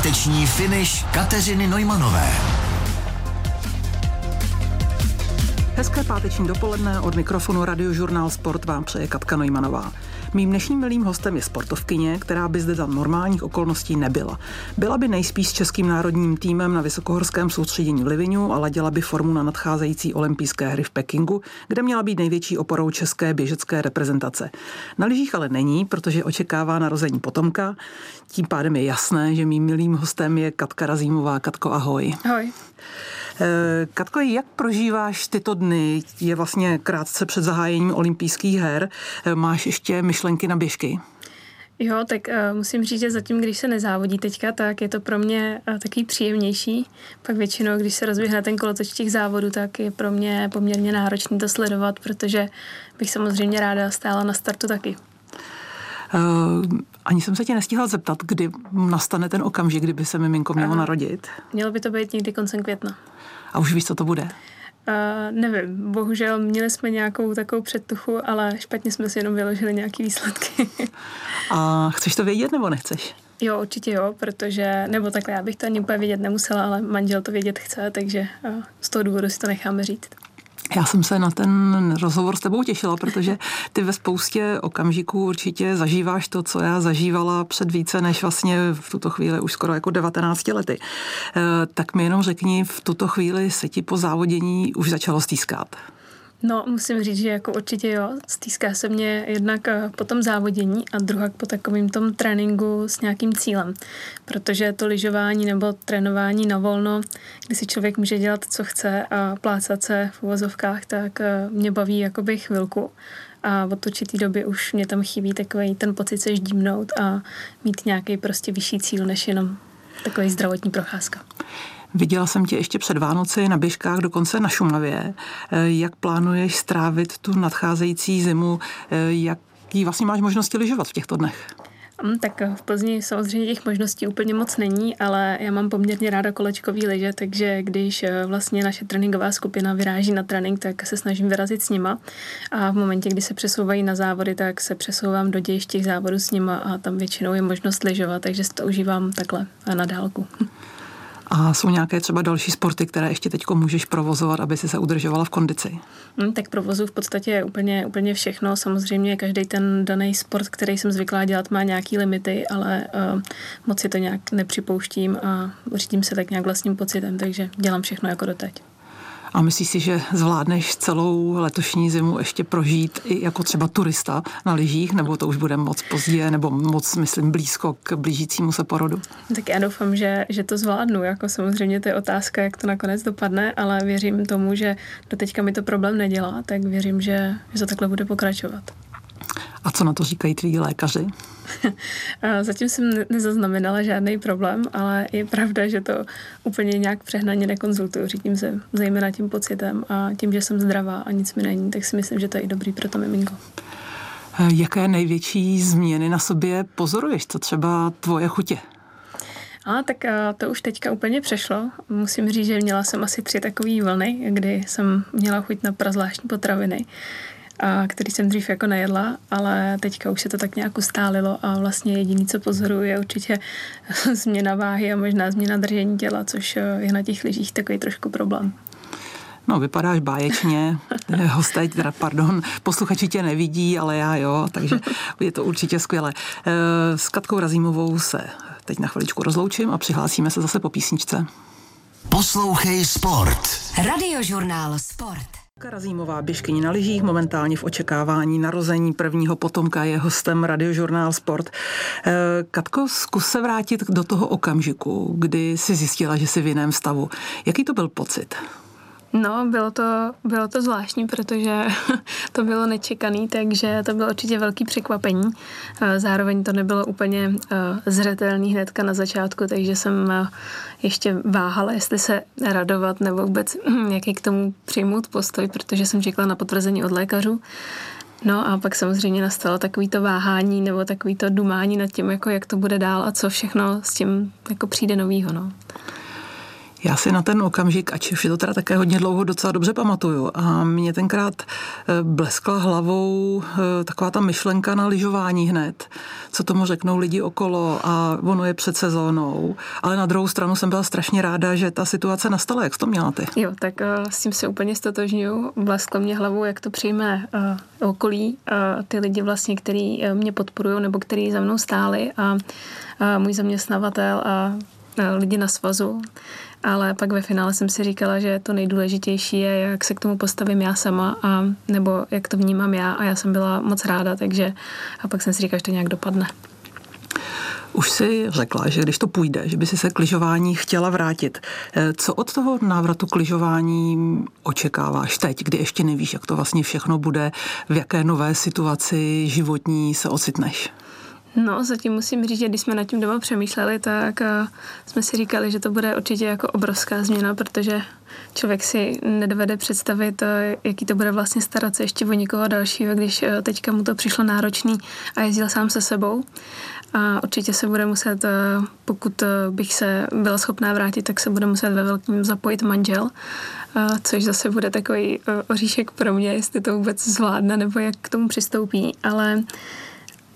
Páteční finish Kateřiny Nojmanové. Hezké páteční dopoledne od mikrofonu Radiožurnál Sport vám přeje Katka Nojmanová. Mým dnešním milým hostem je sportovkyně, která by zde za normálních okolností nebyla. Byla by nejspíš s českým národním týmem na vysokohorském soustředění v Livinu a ladila by formu na nadcházející olympijské hry v Pekingu, kde měla být největší oporou české běžecké reprezentace. Na lyžích ale není, protože očekává narození potomka. Tím pádem je jasné, že mým milým hostem je Katka Razímová. Katko, ahoj. Ahoj. Eh, Katko, jak prožíváš tyto dny? Je vlastně krátce před zahájením olympijských her. Eh, máš ještě myšlenky na běžky? Jo, tak uh, musím říct, že zatím, když se nezávodí teďka, tak je to pro mě uh, takový příjemnější. Pak většinou, když se rozběhne ten kolotoč těch závodů, tak je pro mě poměrně náročný to sledovat, protože bych samozřejmě ráda stála na startu taky. Uh, ani jsem se tě nestihla zeptat, kdy nastane ten okamžik, kdyby se miminko mělo narodit. Mělo by to být někdy koncem května. A už víš, co to bude? Uh, nevím, bohužel měli jsme nějakou takovou předtuchu, ale špatně jsme si jenom vyložili nějaké výsledky. A chceš to vědět nebo nechceš? Jo, určitě jo, protože, nebo takhle, já bych to ani úplně vědět nemusela, ale manžel to vědět chce, takže uh, z toho důvodu si to necháme říct. Já jsem se na ten rozhovor s tebou těšila, protože ty ve spoustě okamžiků určitě zažíváš to, co já zažívala před více než vlastně v tuto chvíli už skoro jako 19 lety. Eh, tak mi jenom řekni, v tuto chvíli se ti po závodění už začalo stýskat. No, musím říct, že jako určitě jo, stýská se mě jednak eh, po tom závodění a druhak po takovým tom tréninku s nějakým cílem, protože to lyžování nebo trénování na volno, kdy si člověk může dělat, co chce a plácat se v uvozovkách, tak eh, mě baví jakoby chvilku. A od určitý doby už mě tam chybí takový ten pocit se ždímnout a mít nějaký prostě vyšší cíl, než jenom takový zdravotní procházka. Viděla jsem tě ještě před Vánoci na běžkách, dokonce na Šumavě. Eh, jak plánuješ strávit tu nadcházející zimu? Eh, jaký vlastně máš možnosti lyžovat v těchto dnech? Mm, tak v Plzni samozřejmě těch možností úplně moc není, ale já mám poměrně ráda kolečkový lyže, takže když eh, vlastně naše tréninková skupina vyráží na trénink, tak se snažím vyrazit s nima a v momentě, kdy se přesouvají na závody, tak se přesouvám do dějišť těch závodů s nima a tam většinou je možnost lyžovat, takže si to užívám takhle na dálku. A jsou nějaké třeba další sporty, které ještě teď můžeš provozovat, aby si se udržovala v kondici? Hmm, tak provozu v podstatě je úplně, úplně všechno. Samozřejmě každý ten daný sport, který jsem zvyklá dělat, má nějaký limity, ale uh, moc si to nějak nepřipouštím a řídím se tak nějak vlastním pocitem, takže dělám všechno jako doteď. A myslíš si, že zvládneš celou letošní zimu ještě prožít i jako třeba turista na lyžích, nebo to už bude moc pozdě, nebo moc, myslím, blízko k blížícímu se porodu? Tak já doufám, že, že to zvládnu. Jako samozřejmě to je otázka, jak to nakonec dopadne, ale věřím tomu, že do teďka mi to problém nedělá, tak věřím, že, že to takhle bude pokračovat. A co na to říkají tví lékaři? Zatím jsem nezaznamenala žádný problém, ale je pravda, že to úplně nějak přehnaně nekonzultuju. Řídím se zejména tím pocitem a tím, že jsem zdravá a nic mi není, tak si myslím, že to je i dobrý pro to miminko. Jaké největší změny na sobě pozoruješ? Co třeba tvoje chutě? A tak to už teďka úplně přešlo. Musím říct, že měla jsem asi tři takové vlny, kdy jsem měla chuť na prazvláštní potraviny a který jsem dřív jako nejedla, ale teďka už se to tak nějak ustálilo a vlastně jediný, co pozoruju, je určitě změna váhy a možná změna držení těla, což je na těch lyžích takový trošku problém. No, vypadáš báječně, hosté, teda, pardon, posluchači tě nevidí, ale já jo, takže je to určitě skvělé. Eh, s Katkou Razímovou se teď na chviličku rozloučím a přihlásíme se zase po písničce. Poslouchej Sport. Radiožurnál Sport. Razímová běžkyní na lyžích, momentálně v očekávání narození prvního potomka je hostem radiožurnál Sport. Eh, Katko, zkus se vrátit do toho okamžiku, kdy jsi zjistila, že jsi v jiném stavu. Jaký to byl pocit? No, bylo to, bylo to zvláštní, protože to bylo nečekaný, takže to bylo určitě velký překvapení. Zároveň to nebylo úplně zřetelný hnedka na začátku, takže jsem ještě váhala, jestli se radovat nebo vůbec jaký k tomu přijmout postoj, protože jsem čekala na potvrzení od lékařů. No a pak samozřejmě nastalo takový to váhání nebo takový to dumání nad tím, jako jak to bude dál a co všechno s tím jako přijde novýho. No. Já si na ten okamžik, ač už je to teda také hodně dlouho, docela dobře pamatuju. A mě tenkrát eh, bleskla hlavou eh, taková ta myšlenka na lyžování hned. Co tomu řeknou lidi okolo a ono je před sezónou. Ale na druhou stranu jsem byla strašně ráda, že ta situace nastala. Jak jsi to měla ty? Jo, tak uh, s tím se úplně stotožňuju. Blesklo mě hlavou, jak to přijme okolí. Ty lidi vlastně, který mě podporují nebo který za mnou stáli a můj zaměstnavatel a lidi na svazu, ale pak ve finále jsem si říkala, že to nejdůležitější je, jak se k tomu postavím já sama, a, nebo jak to vnímám já a já jsem byla moc ráda, takže a pak jsem si říkala, že to nějak dopadne. Už si řekla, že když to půjde, že by si se k lyžování chtěla vrátit. Eh, co od toho návratu k lyžování očekáváš teď, kdy ještě nevíš, jak to vlastně všechno bude, v jaké nové situaci životní se ocitneš? No, zatím musím říct, že když jsme nad tím doma přemýšleli, tak eh, jsme si říkali, že to bude určitě jako obrovská změna, protože člověk si nedovede představit, eh, jaký to bude vlastně starat se ještě o někoho dalšího, když eh, teďka mu to přišlo náročný a jezdil sám se sebou. A určitě se bude muset, pokud bych se byla schopná vrátit, tak se bude muset ve velkým zapojit manžel, což zase bude takový oříšek pro mě, jestli to vůbec zvládne nebo jak k tomu přistoupí, ale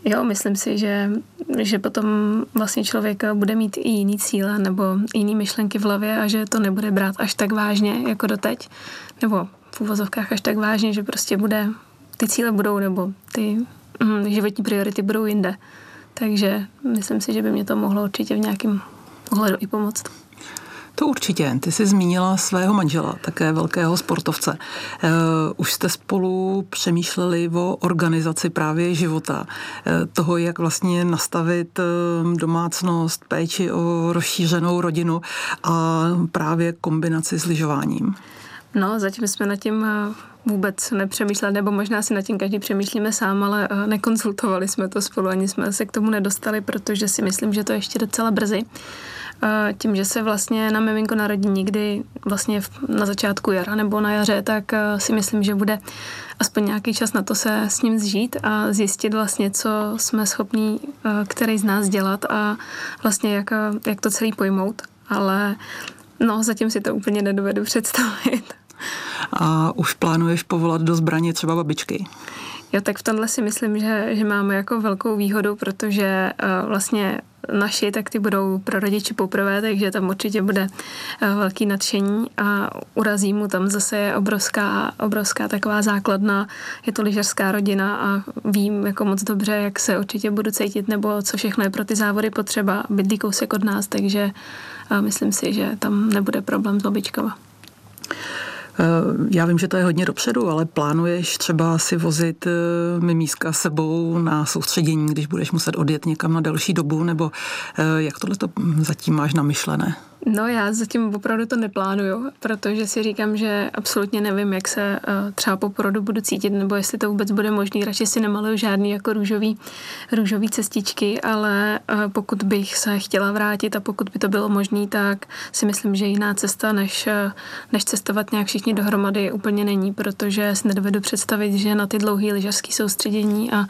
Jo, myslím si, že, že potom vlastně člověk bude mít i jiný cíle nebo jiný myšlenky v hlavě a že to nebude brát až tak vážně jako doteď, nebo v úvozovkách až tak vážně, že prostě bude, ty cíle budou nebo ty mm, životní priority budou jinde. Takže myslím si, že by mě to mohlo určitě v nějakém ohledu i pomoct. To určitě. Ty jsi zmínila svého manžela, také velkého sportovce. Uh, už jste spolu přemýšleli o organizaci právě života, uh, toho, jak vlastně nastavit uh, domácnost, péči o rozšířenou rodinu a právě kombinaci s lyžováním. No, zatím jsme nad tím vůbec nepřemýšleli, nebo možná si nad tím každý přemýšlíme sám, ale nekonzultovali jsme to spolu, ani jsme se k tomu nedostali, protože si myslím, že to je ještě docela brzy tím, že se vlastně na miminko narodí někdy vlastně na začátku jara nebo na jaře, tak eh, si myslím, že bude aspoň nějaký čas na to se s ním zžít a zjistit vlastně, co jsme schopní eh, který z nás dělat a vlastně jak, eh, jak to celý pojmout. Ale no, zatím si to úplně nedovedu představit. A už plánuješ povolat do zbraně třeba babičky? Jo, tak v tomhle si myslím, že, že máme jako velkou výhodu, protože uh, vlastně naši, tak ty budou pro rodiče poprvé, takže tam určitě bude uh, velký nadšení a urazí mu tam zase je obrovská, obrovská taková základna, je to lyžařská rodina a vím jako moc dobře, jak se určitě budu cítit nebo co všechno je pro ty závody potřeba, bydlí kousek od nás, takže uh, myslím si, že tam nebude problém s babičkama. Eh, já vím, že to je hodně dopředu, ale plánuješ třeba si vozit eh, mimíska sebou na soustředění, když budeš muset odjet někam na delší dobu, nebo eh, jak tohle to zatím máš namyšlené? No já zatím opravdu to neplánuju, protože si říkám, že absolutně nevím, jak se uh, třeba po porodu budu cítit, nebo jestli to vůbec bude možné. Radši si nemaluju žádný jako růžový, růžový cestičky, ale uh, pokud bych se chtěla vrátit a pokud by to bylo možné, tak si myslím, že jiná cesta, než, uh, než cestovat nějak všichni dohromady, úplně není, protože si nedovedu představit, že na ty dlouhé lyžařské soustředění a,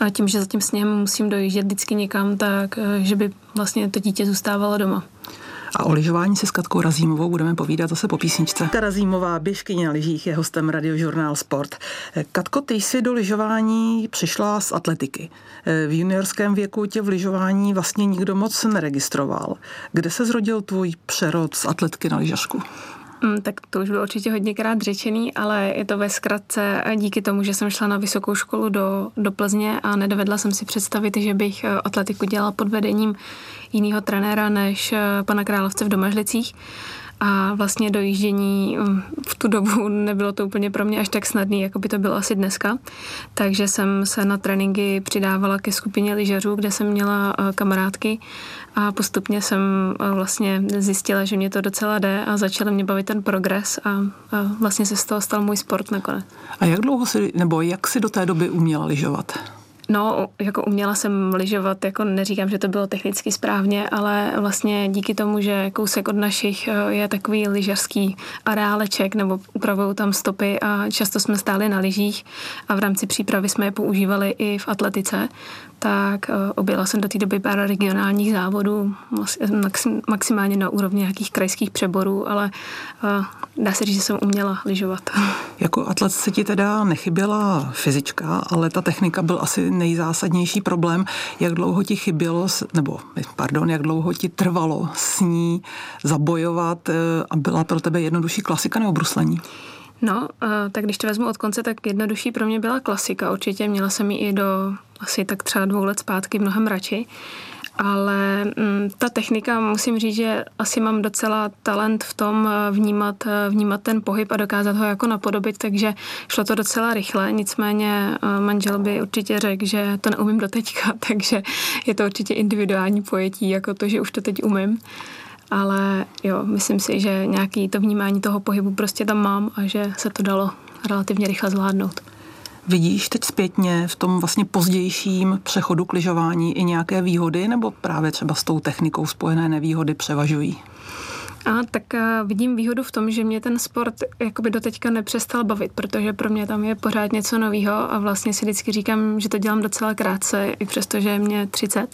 a tím, že za tím sněhem musím dojíždět vždycky někam, tak že by vlastně to dítě zůstávalo doma. A o lyžování se s Katkou Razímovou budeme povídat zase po písničce. Katka Razímová, běžkyně na lyžích, je hostem radiožurnál Sport. Katko, ty jsi do lyžování přišla z atletiky. V juniorském věku tě v lyžování vlastně nikdo moc neregistroval. Kde se zrodil tvůj přerod z atletky na lyžařku? Mm, tak to už bylo určitě hodněkrát řečený, ale je to ve zkratce díky tomu, že jsem šla na vysokou školu do, do Plzně a nedovedla jsem si představit, že bych eh, atletiku dělala pod vedením jiného trenéra než eh, pana Královce v Domažlicích a vlastně dojíždění mm, v tu dobu nebylo to úplně pro mě až tak snadné, jako by to bylo asi dneska. Takže jsem se na tréninky přidávala ke skupině lyžařů, kde jsem měla eh, kamarádky a postupně jsem eh, vlastně zjistila, že mě to docela jde a začala mě bavit ten progres a, a vlastně se z toho stal můj sport nakonec. A jak dlouho si, nebo jak si do té doby uměla lyžovat? No, jako uměla jsem lyžovat, jako neříkám, že to bylo technicky správně, ale vlastně díky tomu, že kousek od našich eh, je takový lyžařský areáleček, nebo upravují tam stopy a často jsme stáli na lyžích a v rámci přípravy jsme je používali i v atletice, tak eh, objela jsem do té doby pár regionálních závodů, maximálně na úrovni nějakých krajských přeborů, ale eh, dá se říct, že jsem uměla lyžovat. Jako atlet se ti teda nechyběla fyzička, ale ta technika byl asi nejzásadnější problém. Jak dlouho ti chybělo, nebo pardon, jak dlouho ti trvalo s ní zabojovat eh, a byla pro tebe jednodušší klasika nebo bruslení? No, tak když to vezmu od konce, tak jednodušší pro mě byla klasika. Určitě měla jsem ji i do asi tak třeba dvou let zpátky mnohem radši. Ale mm, ta technika, musím říct, že asi mám docela talent v tom eh, vnímat, eh, vnímat ten pohyb a dokázat ho jako napodobit, takže šlo to docela rychle, nicméně eh, manžel by určitě řekl, že to neumím do teďka, takže je to určitě individuální pojetí, jako to, že už to teď umím ale jo, myslím si, že nějaký to vnímání toho pohybu prostě tam mám a že se to dalo relativně rychle zvládnout. Vidíš teď zpětně v tom vlastně pozdějším přechodu k lyžování i nějaké výhody, nebo právě třeba s tou technikou spojené nevýhody převažují? A tak vidím výhodu v tom, že mě ten sport jakoby doteďka nepřestal bavit, protože pro mě tam je pořád něco nového a vlastně si vždycky říkám, že to dělám docela krátce, i přesto, že je mě 30.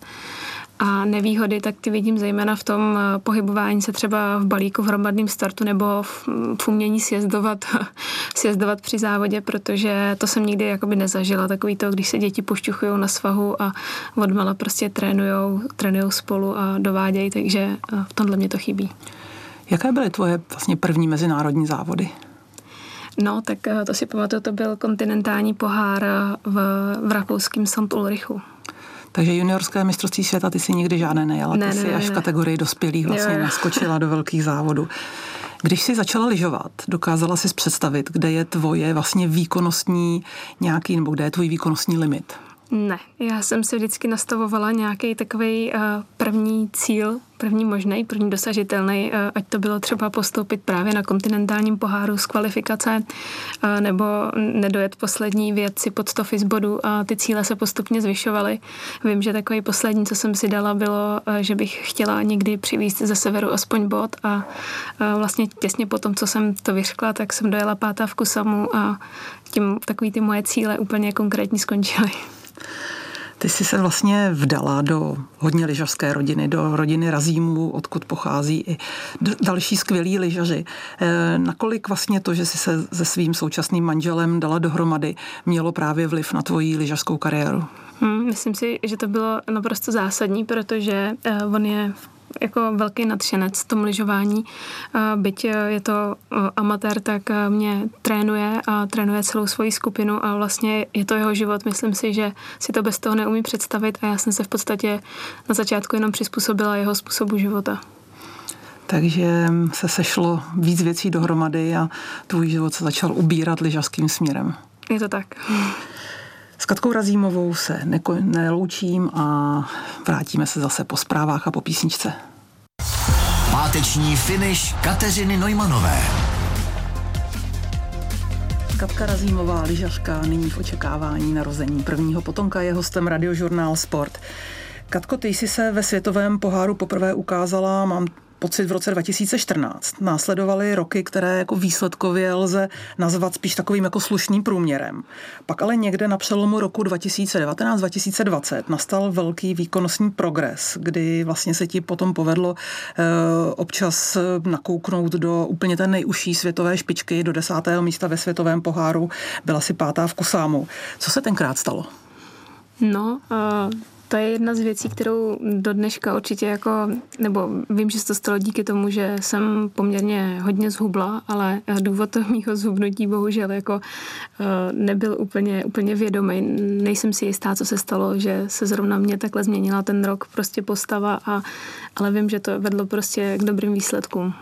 A nevýhody tak ty vidím zejména v tom eh, pohybování se třeba v balíku v hromadném startu nebo v, v umění sjezdovat, sjezdovat při závodě, protože to jsem nikdy jakoby nezažila. Takový to, když se děti pošťuchují na svahu a odmala prostě trénujou, trénujou spolu a dovádějí, takže eh, v tomhle mě to chybí. Jaké byly tvoje vlastně první mezinárodní závody? No, tak eh, to si pamatuju, to byl kontinentální pohár v, v rakouském Sant Ulrichu. Takže juniorské mistrovství světa ty si nikdy žádné nejela, ne, ty si ne, až ne. v kategorii dospělých vlastně jo, jo. naskočila do velkých závodů. Když jsi začala lyžovat, dokázala jsi představit, kde je tvoje vlastně výkonnostní nějaký, nebo kde je tvůj výkonnostní limit? Ne, já jsem si vždycky nastavovala nějaký takový uh, první cíl, první možný, první dosažitelný, uh, ať to bylo třeba postoupit právě na kontinentálním poháru z kvalifikace, uh, nebo nedojet poslední věci pod 100 z bodu a ty cíle se postupně zvyšovaly. Vím, že takový poslední, co jsem si dala, bylo, uh, že bych chtěla někdy přivízt ze severu aspoň bod a uh, vlastně těsně po tom, co jsem to vyřkla, tak jsem dojela pátá v Kusamu a tím takový ty moje cíle úplně konkrétní skončily. Ty jsi se vlastně vdala do hodně lyžařské rodiny, do rodiny Razímů, odkud pochází i další skvělí lyžaři. Eh, nakolik vlastně to, že jsi se se svým současným manželem dala dohromady, mělo právě vliv na tvoji lyžařskou kariéru? Hmm, myslím si, že to bylo naprosto zásadní, protože uh, on je v jako velký nadšenec tom lyžování. Byť je to amatér, tak mě trénuje a trénuje celou svoji skupinu a vlastně je to jeho život. Myslím si, že si to bez toho neumí představit a já jsem se v podstatě na začátku jenom přizpůsobila jeho způsobu života. Takže se sešlo víc věcí dohromady a tvůj život se začal ubírat lyžařským směrem. Je to tak. S Katkou Razímovou se neko- neloučím a vrátíme se zase po zprávách a po písničce. Páteční finish Kateřiny Nojmanové. Katka Razímová, lyžařka, nyní v očekávání narození prvního potomka je hostem radiožurnál Sport. Katko, ty jsi se ve světovém poháru poprvé ukázala, mám pocit v roce 2014. Následovaly roky, které jako výsledkově lze nazvat spíš takovým jako slušným průměrem. Pak ale někde na přelomu roku 2019-2020 nastal velký výkonnostní progres, kdy vlastně se ti potom povedlo e, občas nakouknout do úplně té nejužší světové špičky, do desátého místa ve světovém poháru, byla si pátá v Kusámu. Co se tenkrát stalo? No, uh to je jedna z věcí, kterou do dneška určitě jako, nebo vím, že se to stalo díky tomu, že jsem poměrně hodně zhubla, ale důvod toho mýho zhubnutí bohužel jako eh, nebyl úplně, úplně vědomý. Nejsem si jistá, co se stalo, že se zrovna mě takhle změnila ten rok prostě postava, a, ale vím, že to vedlo prostě k dobrým výsledkům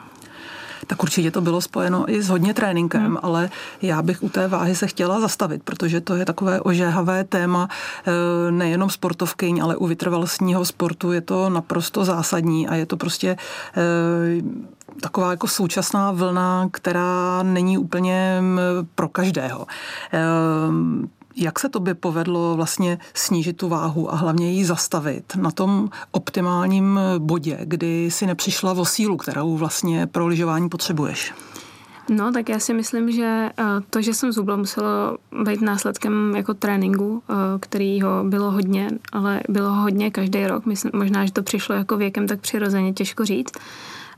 tak určitě to bylo spojeno i s hodně tréninkem, hmm. ale já bych u té váhy se chtěla zastavit, protože to je takové ožéhavé téma eh, nejenom sportovkyň, ale u vytrvalostního sportu je to naprosto zásadní a je to prostě eh, taková jako současná vlna, která není úplně mm, pro každého. Jak se tobě povedlo vlastně snížit tu váhu a hlavně ji zastavit na tom optimálním bodě, kdy si nepřišla o sílu, kterou vlastně pro lyžování potřebuješ? No, tak já si myslím, že eh, to, že jsem zubla, muselo být následkem jako tréninku, eh, kterýho bylo hodně, ale bylo hodně každý rok. Myslím, možná, že to přišlo jako věkem tak přirozeně, těžko říct.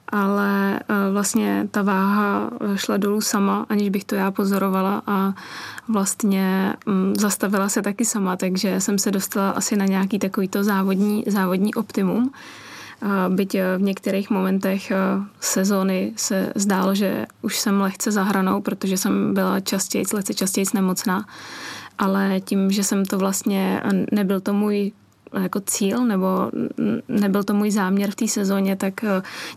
Ale eh, vlastně ta váha šla dolů sama, aniž bych to já pozorovala a vlastně mm, zastavila se taky sama, takže jsem se dostala asi na nějaký takovýto závodní, závodní optimum. Byť eh, v některých momentech eh, sezóny se zdálo, že už jsem lehce za hranou, protože jsem byla častěji, lehce častěji nemocná. Ale tím, že jsem to vlastně, nebyl to můj jako cíl, nebo nebyl to můj záměr v té sezóně, tak uh,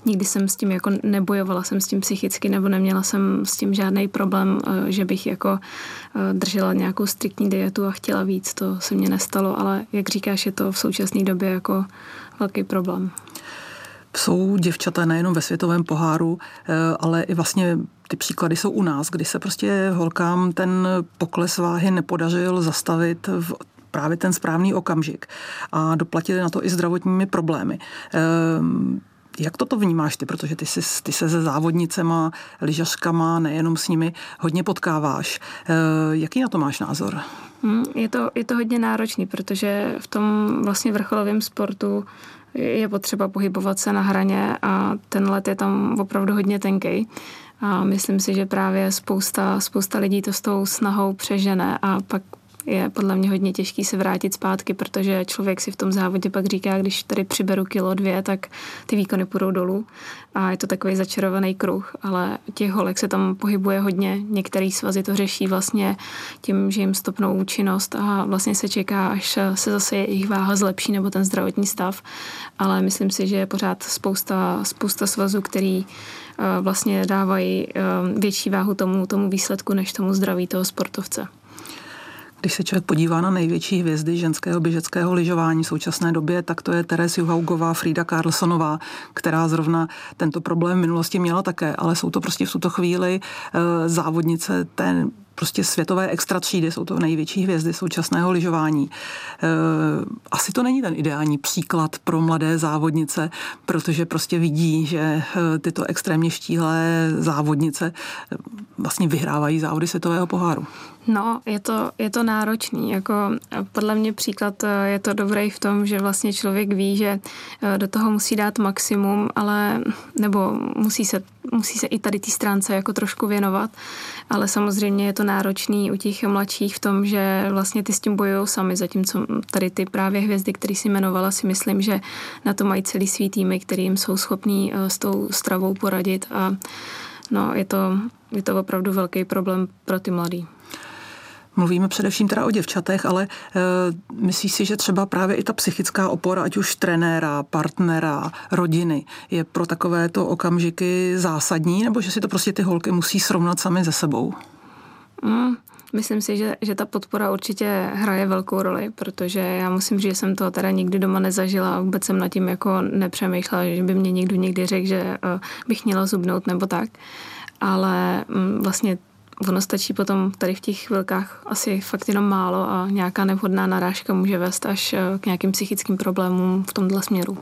nikdy jsem s tím jako nebojovala jsem s tím psychicky, nebo neměla jsem s tím žádný problém, uh, že bych jako uh, držela nějakou striktní dietu a chtěla víc. To se mně nestalo, ale jak říkáš, je to v současné době jako velký problém jsou děvčata nejenom ve světovém poháru, eh, ale i vlastně ty příklady jsou u nás, kdy se prostě holkám ten pokles váhy nepodařil zastavit v právě ten správný okamžik a doplatili na to i zdravotními problémy. Eh, jak toto vnímáš ty, protože ty, jsi, ty se se závodnicema, lyžařkama, nejenom s nimi, hodně potkáváš. Eh, jaký na to máš názor? Hmm, je to, je to hodně náročný, protože v tom vlastně vrcholovém sportu je potřeba pohybovat se na hraně a ten let je tam opravdu hodně tenký. A myslím si, že právě spousta, spousta lidí to s tou snahou přežene a pak je podle mě hodně těžký se vrátit zpátky, protože člověk si v tom závodě pak říká, když tady přiberu kilo dvě, tak ty výkony půjdou dolů. A je to takový začarovaný kruh, ale těch holek se tam pohybuje hodně, některý svazy to řeší vlastně tím, že jim stopnou účinnost a vlastně se čeká, až se zase jejich váha zlepší nebo ten zdravotní stav, ale myslím si, že je pořád spousta, spousta svazů, který eh, vlastně dávají eh, větší váhu tomu, tomu výsledku než tomu zdraví toho sportovce. Když se člověk podívá na největší hvězdy ženského běžeckého lyžování v současné době, tak to je Teres Juhaugová, Frida Carlsonová, která zrovna tento problém v minulosti měla také, ale jsou to prostě v tuto chvíli eh, závodnice té prostě světové extra třídy, jsou to největší hvězdy současného lyžování. Eh, asi to není ten ideální příklad pro mladé závodnice, protože prostě vidí, že eh, tyto extrémně štíhlé závodnice vlastně vyhrávají závody světového poháru. No, je to, je to náročný. Jako, podle mě příklad je to dobrý v tom, že vlastně člověk ví, že do toho musí dát maximum, ale nebo musí se, musí se i tady té stránce jako trošku věnovat, ale samozřejmě je to náročný u těch mladších v tom, že vlastně ty s tím bojují sami, zatímco tady ty právě hvězdy, které si jmenovala, si myslím, že na to mají celý svý týmy, kterým jsou schopní eh, s tou stravou poradit a no, je to, je to opravdu velký problém pro ty mladý. Mluvíme především teda o děvčatech, ale e, myslíš si, že třeba právě i ta psychická opora, ať už trenéra, partnera, rodiny, je pro takovéto okamžiky zásadní, nebo že si to prostě ty holky musí srovnat sami ze sebou? Mm, myslím si, že, že ta podpora určitě hraje velkou roli, protože já musím říct, že jsem to teda nikdy doma nezažila a vůbec jsem nad tím jako nepřemýšlela, že by mě někdo někdy řekl, že uh, bych měla zubnout nebo tak. Ale um, vlastně ono stačí potom tady v těch chvilkách asi fakt jenom málo a nějaká nevhodná narážka může vést až eh, k nějakým psychickým problémům v tomhle směru.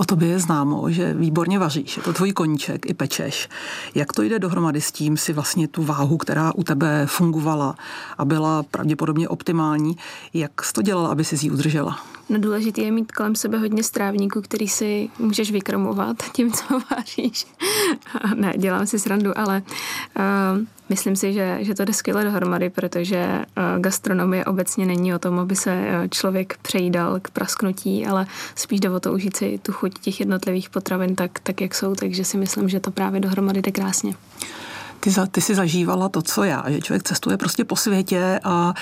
O tobě je známo, že výborně vaříš, je to tvůj koníček i pečeš. Jak to jde dohromady s tím si vlastně tu váhu, která u tebe fungovala a byla pravděpodobně optimální, jak jsi to dělala, aby si ji udržela? No důležité je mít kolem sebe hodně strávníků, který si můžeš vykrmovat tím, co vaříš. ne, dělám si srandu, ale uh, myslím si, že, že to jde skvěle dohromady, protože uh, gastronomie obecně není o tom, aby se uh, člověk přejídal k prasknutí, ale spíš jde o to užít si tu chuť těch jednotlivých potravin tak, tak jak jsou, takže si myslím, že to právě dohromady jde krásně ty, za, ty si zažívala to, co já, že člověk cestuje prostě po světě a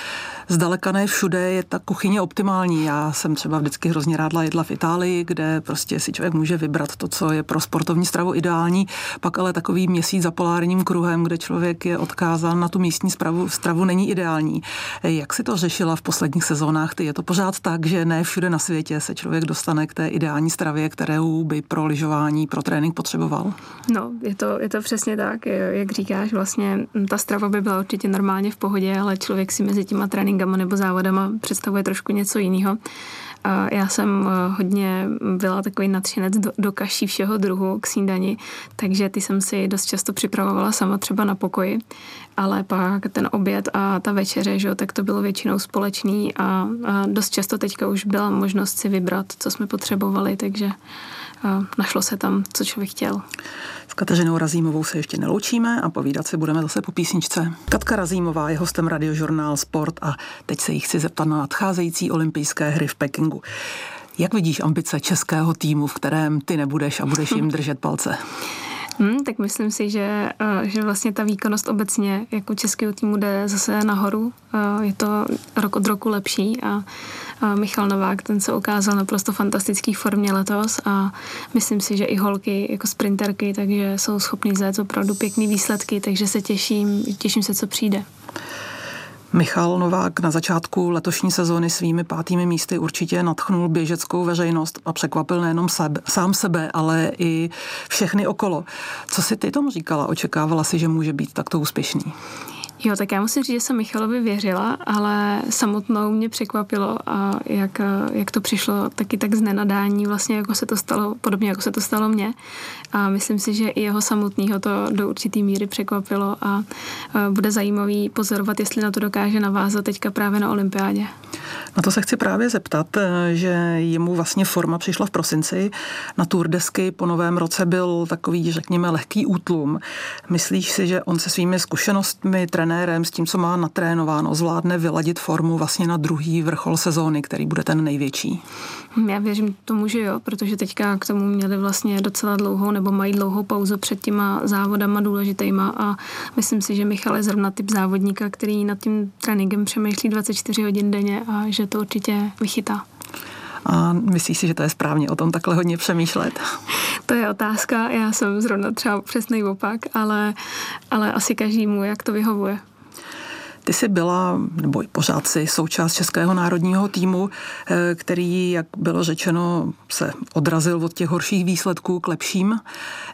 zdaleka ne všude je ta kuchyně optimální. Já jsem třeba vždycky hrozně rádla jedla v Itálii, kde prostě si člověk může vybrat to, co je pro sportovní stravu ideální, pak ale takový měsíc za polárním kruhem, kde člověk je odkázán na tu místní stravu, stravu není ideální. Jak si to řešila v posledních sezónách? Ty je to pořád tak, že ne všude na světě se člověk dostane k té ideální stravě, kterou by pro lyžování, pro trénink potřeboval? No, je to, je to přesně tak, jak říkáš říkáš, vlastně ta strava by byla určitě normálně v pohodě, ale člověk si mezi těma tréninkama nebo závodama představuje trošku něco jiného. Já jsem eh, hodně byla takový nadšenec do, do kaší všeho druhu k snídani, takže ty jsem si dost často připravovala sama třeba na pokoji, ale pak ten oběd a ta večeře, že, tak to bylo většinou společný a, a dost často teďka už byla možnost si vybrat, co jsme potřebovali, takže našlo se tam, co člověk chtěl. S Kateřinou Razímovou se ještě neloučíme a povídat si budeme zase po písničce. Katka Razímová je hostem radiožurnál Sport a teď se jí chci zeptat na nadcházející olympijské hry v Pekingu. Jak vidíš ambice českého týmu, v kterém ty nebudeš a budeš jim držet palce? Hmm, tak myslím si, že, eh, že vlastně ta výkonnost obecně jako českého týmu jde zase nahoru. Eh, je to rok od roku lepší a Michal Novák, ten se ukázal naprosto fantastický formě letos a myslím si, že i holky jako sprinterky, takže jsou schopný zajít opravdu pěkný výsledky, takže se těším, těším se, co přijde. Michal Novák na začátku letošní sezóny svými pátými místy určitě nadchnul běžeckou veřejnost a překvapil nejenom sebe, sám sebe, ale i všechny okolo. Co si ty tomu říkala? Očekávala si, že může být takto úspěšný? Jo, tak já musím říct, že jsem Michalovi věřila, ale samotnou mě překvapilo, a jak, jak to přišlo taky tak z nenadání, vlastně jako se to stalo, podobně jako se to stalo mně. A myslím si, že i jeho samotného to do určitý míry překvapilo a bude zajímavý pozorovat, jestli na to dokáže navázat teďka právě na olympiádě. Na to se chci právě zeptat, eh, že jemu vlastně forma přišla v prosinci. Na Tour desky po novém roce byl takový, řekněme, lehký útlum. Myslíš si, že on se svými zkušenostmi, trenérem, s tím, co má natrénováno, zvládne vyladit formu vlastně na druhý vrchol sezóny, který bude ten největší? Já věřím tomu, že jo, protože teďka k tomu měli vlastně docela dlouhou nebo mají dlouhou pauzu před těma závodama důležitýma a myslím si, že Michal je zrovna typ závodníka, který nad tím tréninkem přemýšlí 24 hodin denně a že to určitě vychytá. A myslíš si, že to je správně o tom takhle hodně přemýšlet? To je otázka. Já jsem zrovna třeba přesný opak, ale, ale asi každému, jak to vyhovuje. Ty jsi byla, nebo pořád si součást Českého národního týmu, eh, který, jak bylo řečeno, se odrazil od těch horších výsledků k lepším.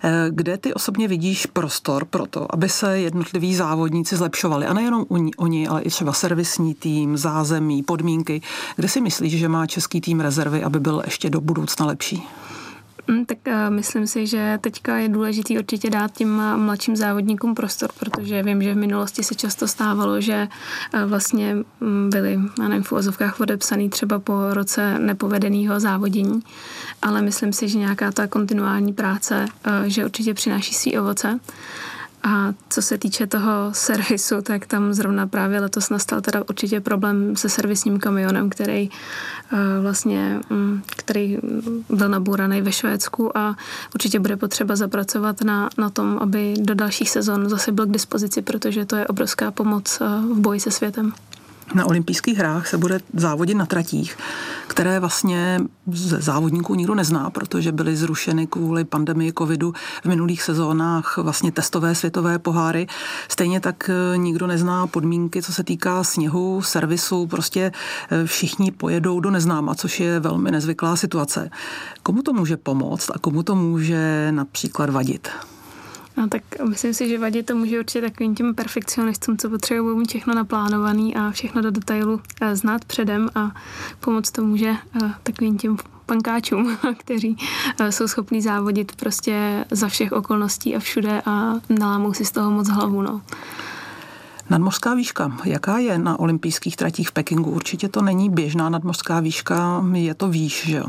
Eh, kde ty osobně vidíš prostor pro to, aby se jednotliví závodníci zlepšovali? A nejenom oni, ale i třeba servisní tým, zázemí, podmínky. Kde si myslíš, že má český tým rezervy, aby byl ještě do budoucna lepší? Mm, tak uh, myslím si, že teďka je důležité určitě dát těm mladším závodníkům prostor, protože vím, že v minulosti se často stávalo, že uh, vlastně um, byli, já nevím, v úvozovkách odepsaný třeba po roce nepovedeného závodění, ale myslím si, že nějaká ta kontinuální práce, že určitě přináší svý ovoce. A co se týče toho servisu, tak tam zrovna právě letos nastal teda určitě problém se servisním kamionem, který eh, vlastně, mm, který byl nabůraný ve Švédsku a určitě bude potřeba zapracovat na, na tom, aby do dalších sezon zase byl k dispozici, protože to je obrovská pomoc eh, v boji se světem. Na olympijských hrách se bude závodit na tratích, které vlastně ze závodníků nikdo nezná, protože byly zrušeny kvůli pandemii covidu v minulých sezónách vlastně testové světové poháry. Stejně tak eh, nikdo nezná podmínky, co se týká sněhu, servisu, prostě eh, všichni pojedou do neznáma, což je velmi nezvyklá situace. Komu to může pomoct a komu to může například vadit? No tak myslím si, že vadí to může určitě takovým těm perfekcionistům, co potřebují mít všechno naplánovaný a všechno do detailu eh, znát předem a pomoct to může eh, takovým těm pankáčům, kteří eh, jsou schopní závodit prostě za všech okolností a všude a nalámou si z toho moc hlavu. No. Nadmořská výška, jaká je na olympijských tratích v Pekingu? Určitě to není běžná nadmořská výška, je to výš, že jo?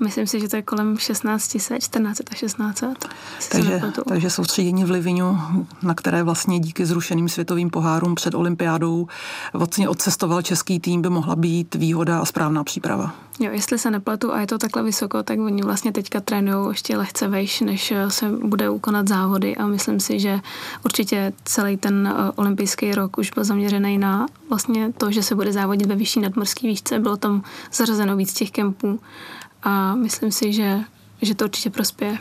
Myslím si, že to je kolem 1600, 14 a 1600. Takže, takže soustředění v Livinu, na které vlastně díky zrušeným světovým pohárům před olympiádou vlastně odcestoval český tým, by mohla být výhoda a správná příprava. Jo, jestli se nepletu a je to takhle vysoko, tak oni vlastně teďka trénují ještě lehce vejš, než se bude ukonat závody a myslím si, že určitě celý ten eh, olympijský rok už byl zaměřený na vlastně to, že se bude závodit ve vyšší nadmorské výšce. Bylo tam zařazeno víc těch kempů a myslím si, že, že to určitě prospěje.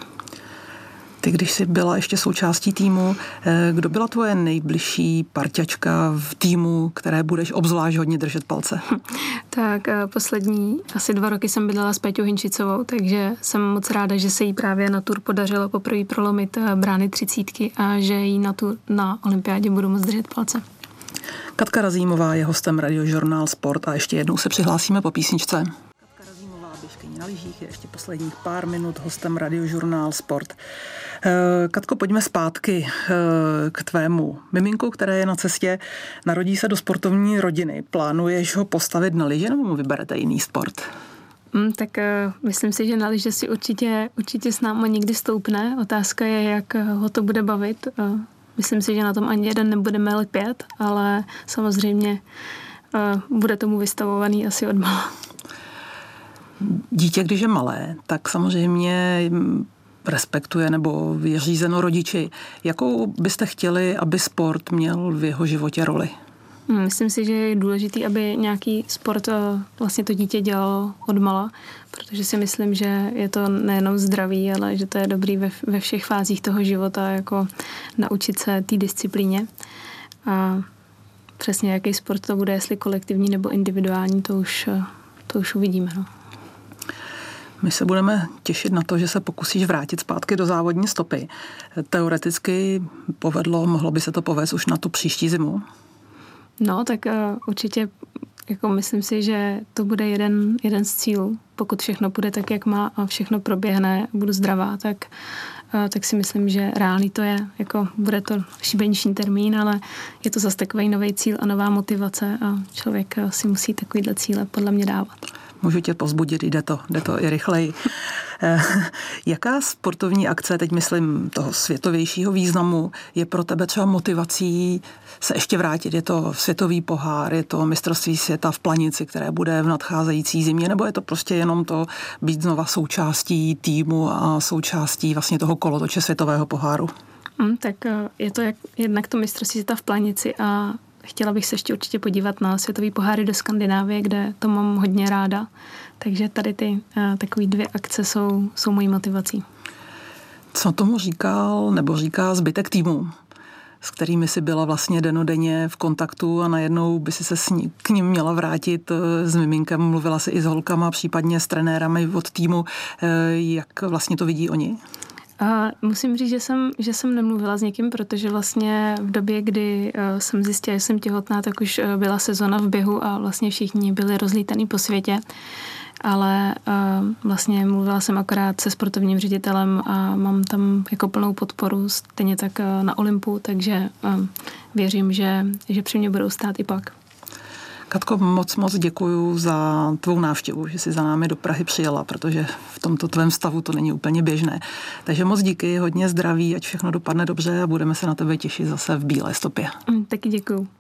Ty, když jsi byla ještě součástí týmu, eh, kdo byla tvoje nejbližší parťačka v týmu, které budeš obzvlášť hodně držet palce? Tak eh, poslední asi dva roky jsem bydlela s Peťou Hinčicovou, takže jsem moc ráda, že se jí právě na tur podařilo poprvé prolomit eh, brány třicítky a že jí na, tu, na olympiádě budu moc držet palce. Katka Razímová je hostem radiožurnál Sport a ještě jednou se přihlásíme po písničce. Na lyžích, je ještě posledních pár minut hostem radiožurnál Sport. Eh, Katko, pojďme zpátky eh, k tvému miminku, které je na cestě. Narodí se do sportovní rodiny. Plánuješ ho postavit na lyže nebo mu vyberete jiný sport? Mm, tak uh, myslím si, že na lyže si určitě, určitě s náma někdy stoupne. Otázka je, jak ho to bude bavit. Uh, myslím si, že na tom ani jeden nebudeme lpět, ale samozřejmě uh, bude tomu vystavovaný asi od mala. Dítě, když je malé, tak samozřejmě respektuje nebo je řízeno rodiči. Jakou byste chtěli, aby sport měl v jeho životě roli? Hmm, myslím si, že je důležité, aby nějaký sport eh, vlastně to dítě dělalo mala, protože si myslím, že je to nejenom zdraví, ale že to je dobrý ve, ve všech fázích toho života, jako naučit se té disciplíně. A přesně jaký sport to bude, jestli kolektivní nebo individuální, to už, eh, to už uvidíme. No. My se budeme těšit na to, že se pokusíš vrátit zpátky do závodní stopy. Teoreticky povedlo, mohlo by se to povést už na tu příští zimu? No, tak uh, určitě jako myslím si, že to bude jeden, jeden z cílů. Pokud všechno bude tak, jak má a všechno proběhne, budu zdravá, tak, uh, tak si myslím, že reálný to je. Jako bude to šibeniční termín, ale je to zase takový nový cíl a nová motivace a člověk si musí takovýhle cíle podle mě dávat můžu tě pozbudit, jde to, jde to i rychleji. Eh, jaká sportovní akce, teď myslím toho světovějšího významu, je pro tebe třeba motivací se ještě vrátit? Je to světový pohár, je to mistrovství světa v Planici, které bude v nadcházející zimě, nebo je to prostě jenom to být znova součástí týmu a součástí vlastně toho kolotoče světového poháru? Hmm, tak eh, je to jak, jednak to mistrovství světa v Planici a chtěla bych se ještě určitě podívat na světový poháry do Skandinávie, kde to mám hodně ráda. Takže tady ty uh, takové dvě akce jsou, jsou mojí motivací. Co tomu říkal nebo říká zbytek týmu? s kterými si byla vlastně denodenně v kontaktu a najednou by si se s ní, k ním měla vrátit eh, s miminkem, mluvila si i s holkama, případně s trenérami od týmu. Eh, jak vlastně to vidí oni? A musím říct, že jsem, že jsem nemluvila s někým, protože vlastně v době, kdy uh, jsem zjistila, že jsem těhotná, tak už uh, byla sezona v běhu a vlastně všichni byli rozlítaní po světě. Ale uh, vlastně mluvila jsem akorát se sportovním ředitelem a mám tam jako plnou podporu, stejně tak na Olympu, takže věřím, že, že při mě budou stát i pak. Katko, moc, moc děkuji za tvou návštěvu, že jsi za námi do Prahy přijela, protože v tomto tvém stavu to není úplně běžné. Takže moc díky, hodně zdraví, ať všechno dopadne dobře a budeme se na tebe těšit zase v bílé stopě. Mm, taky děkuji.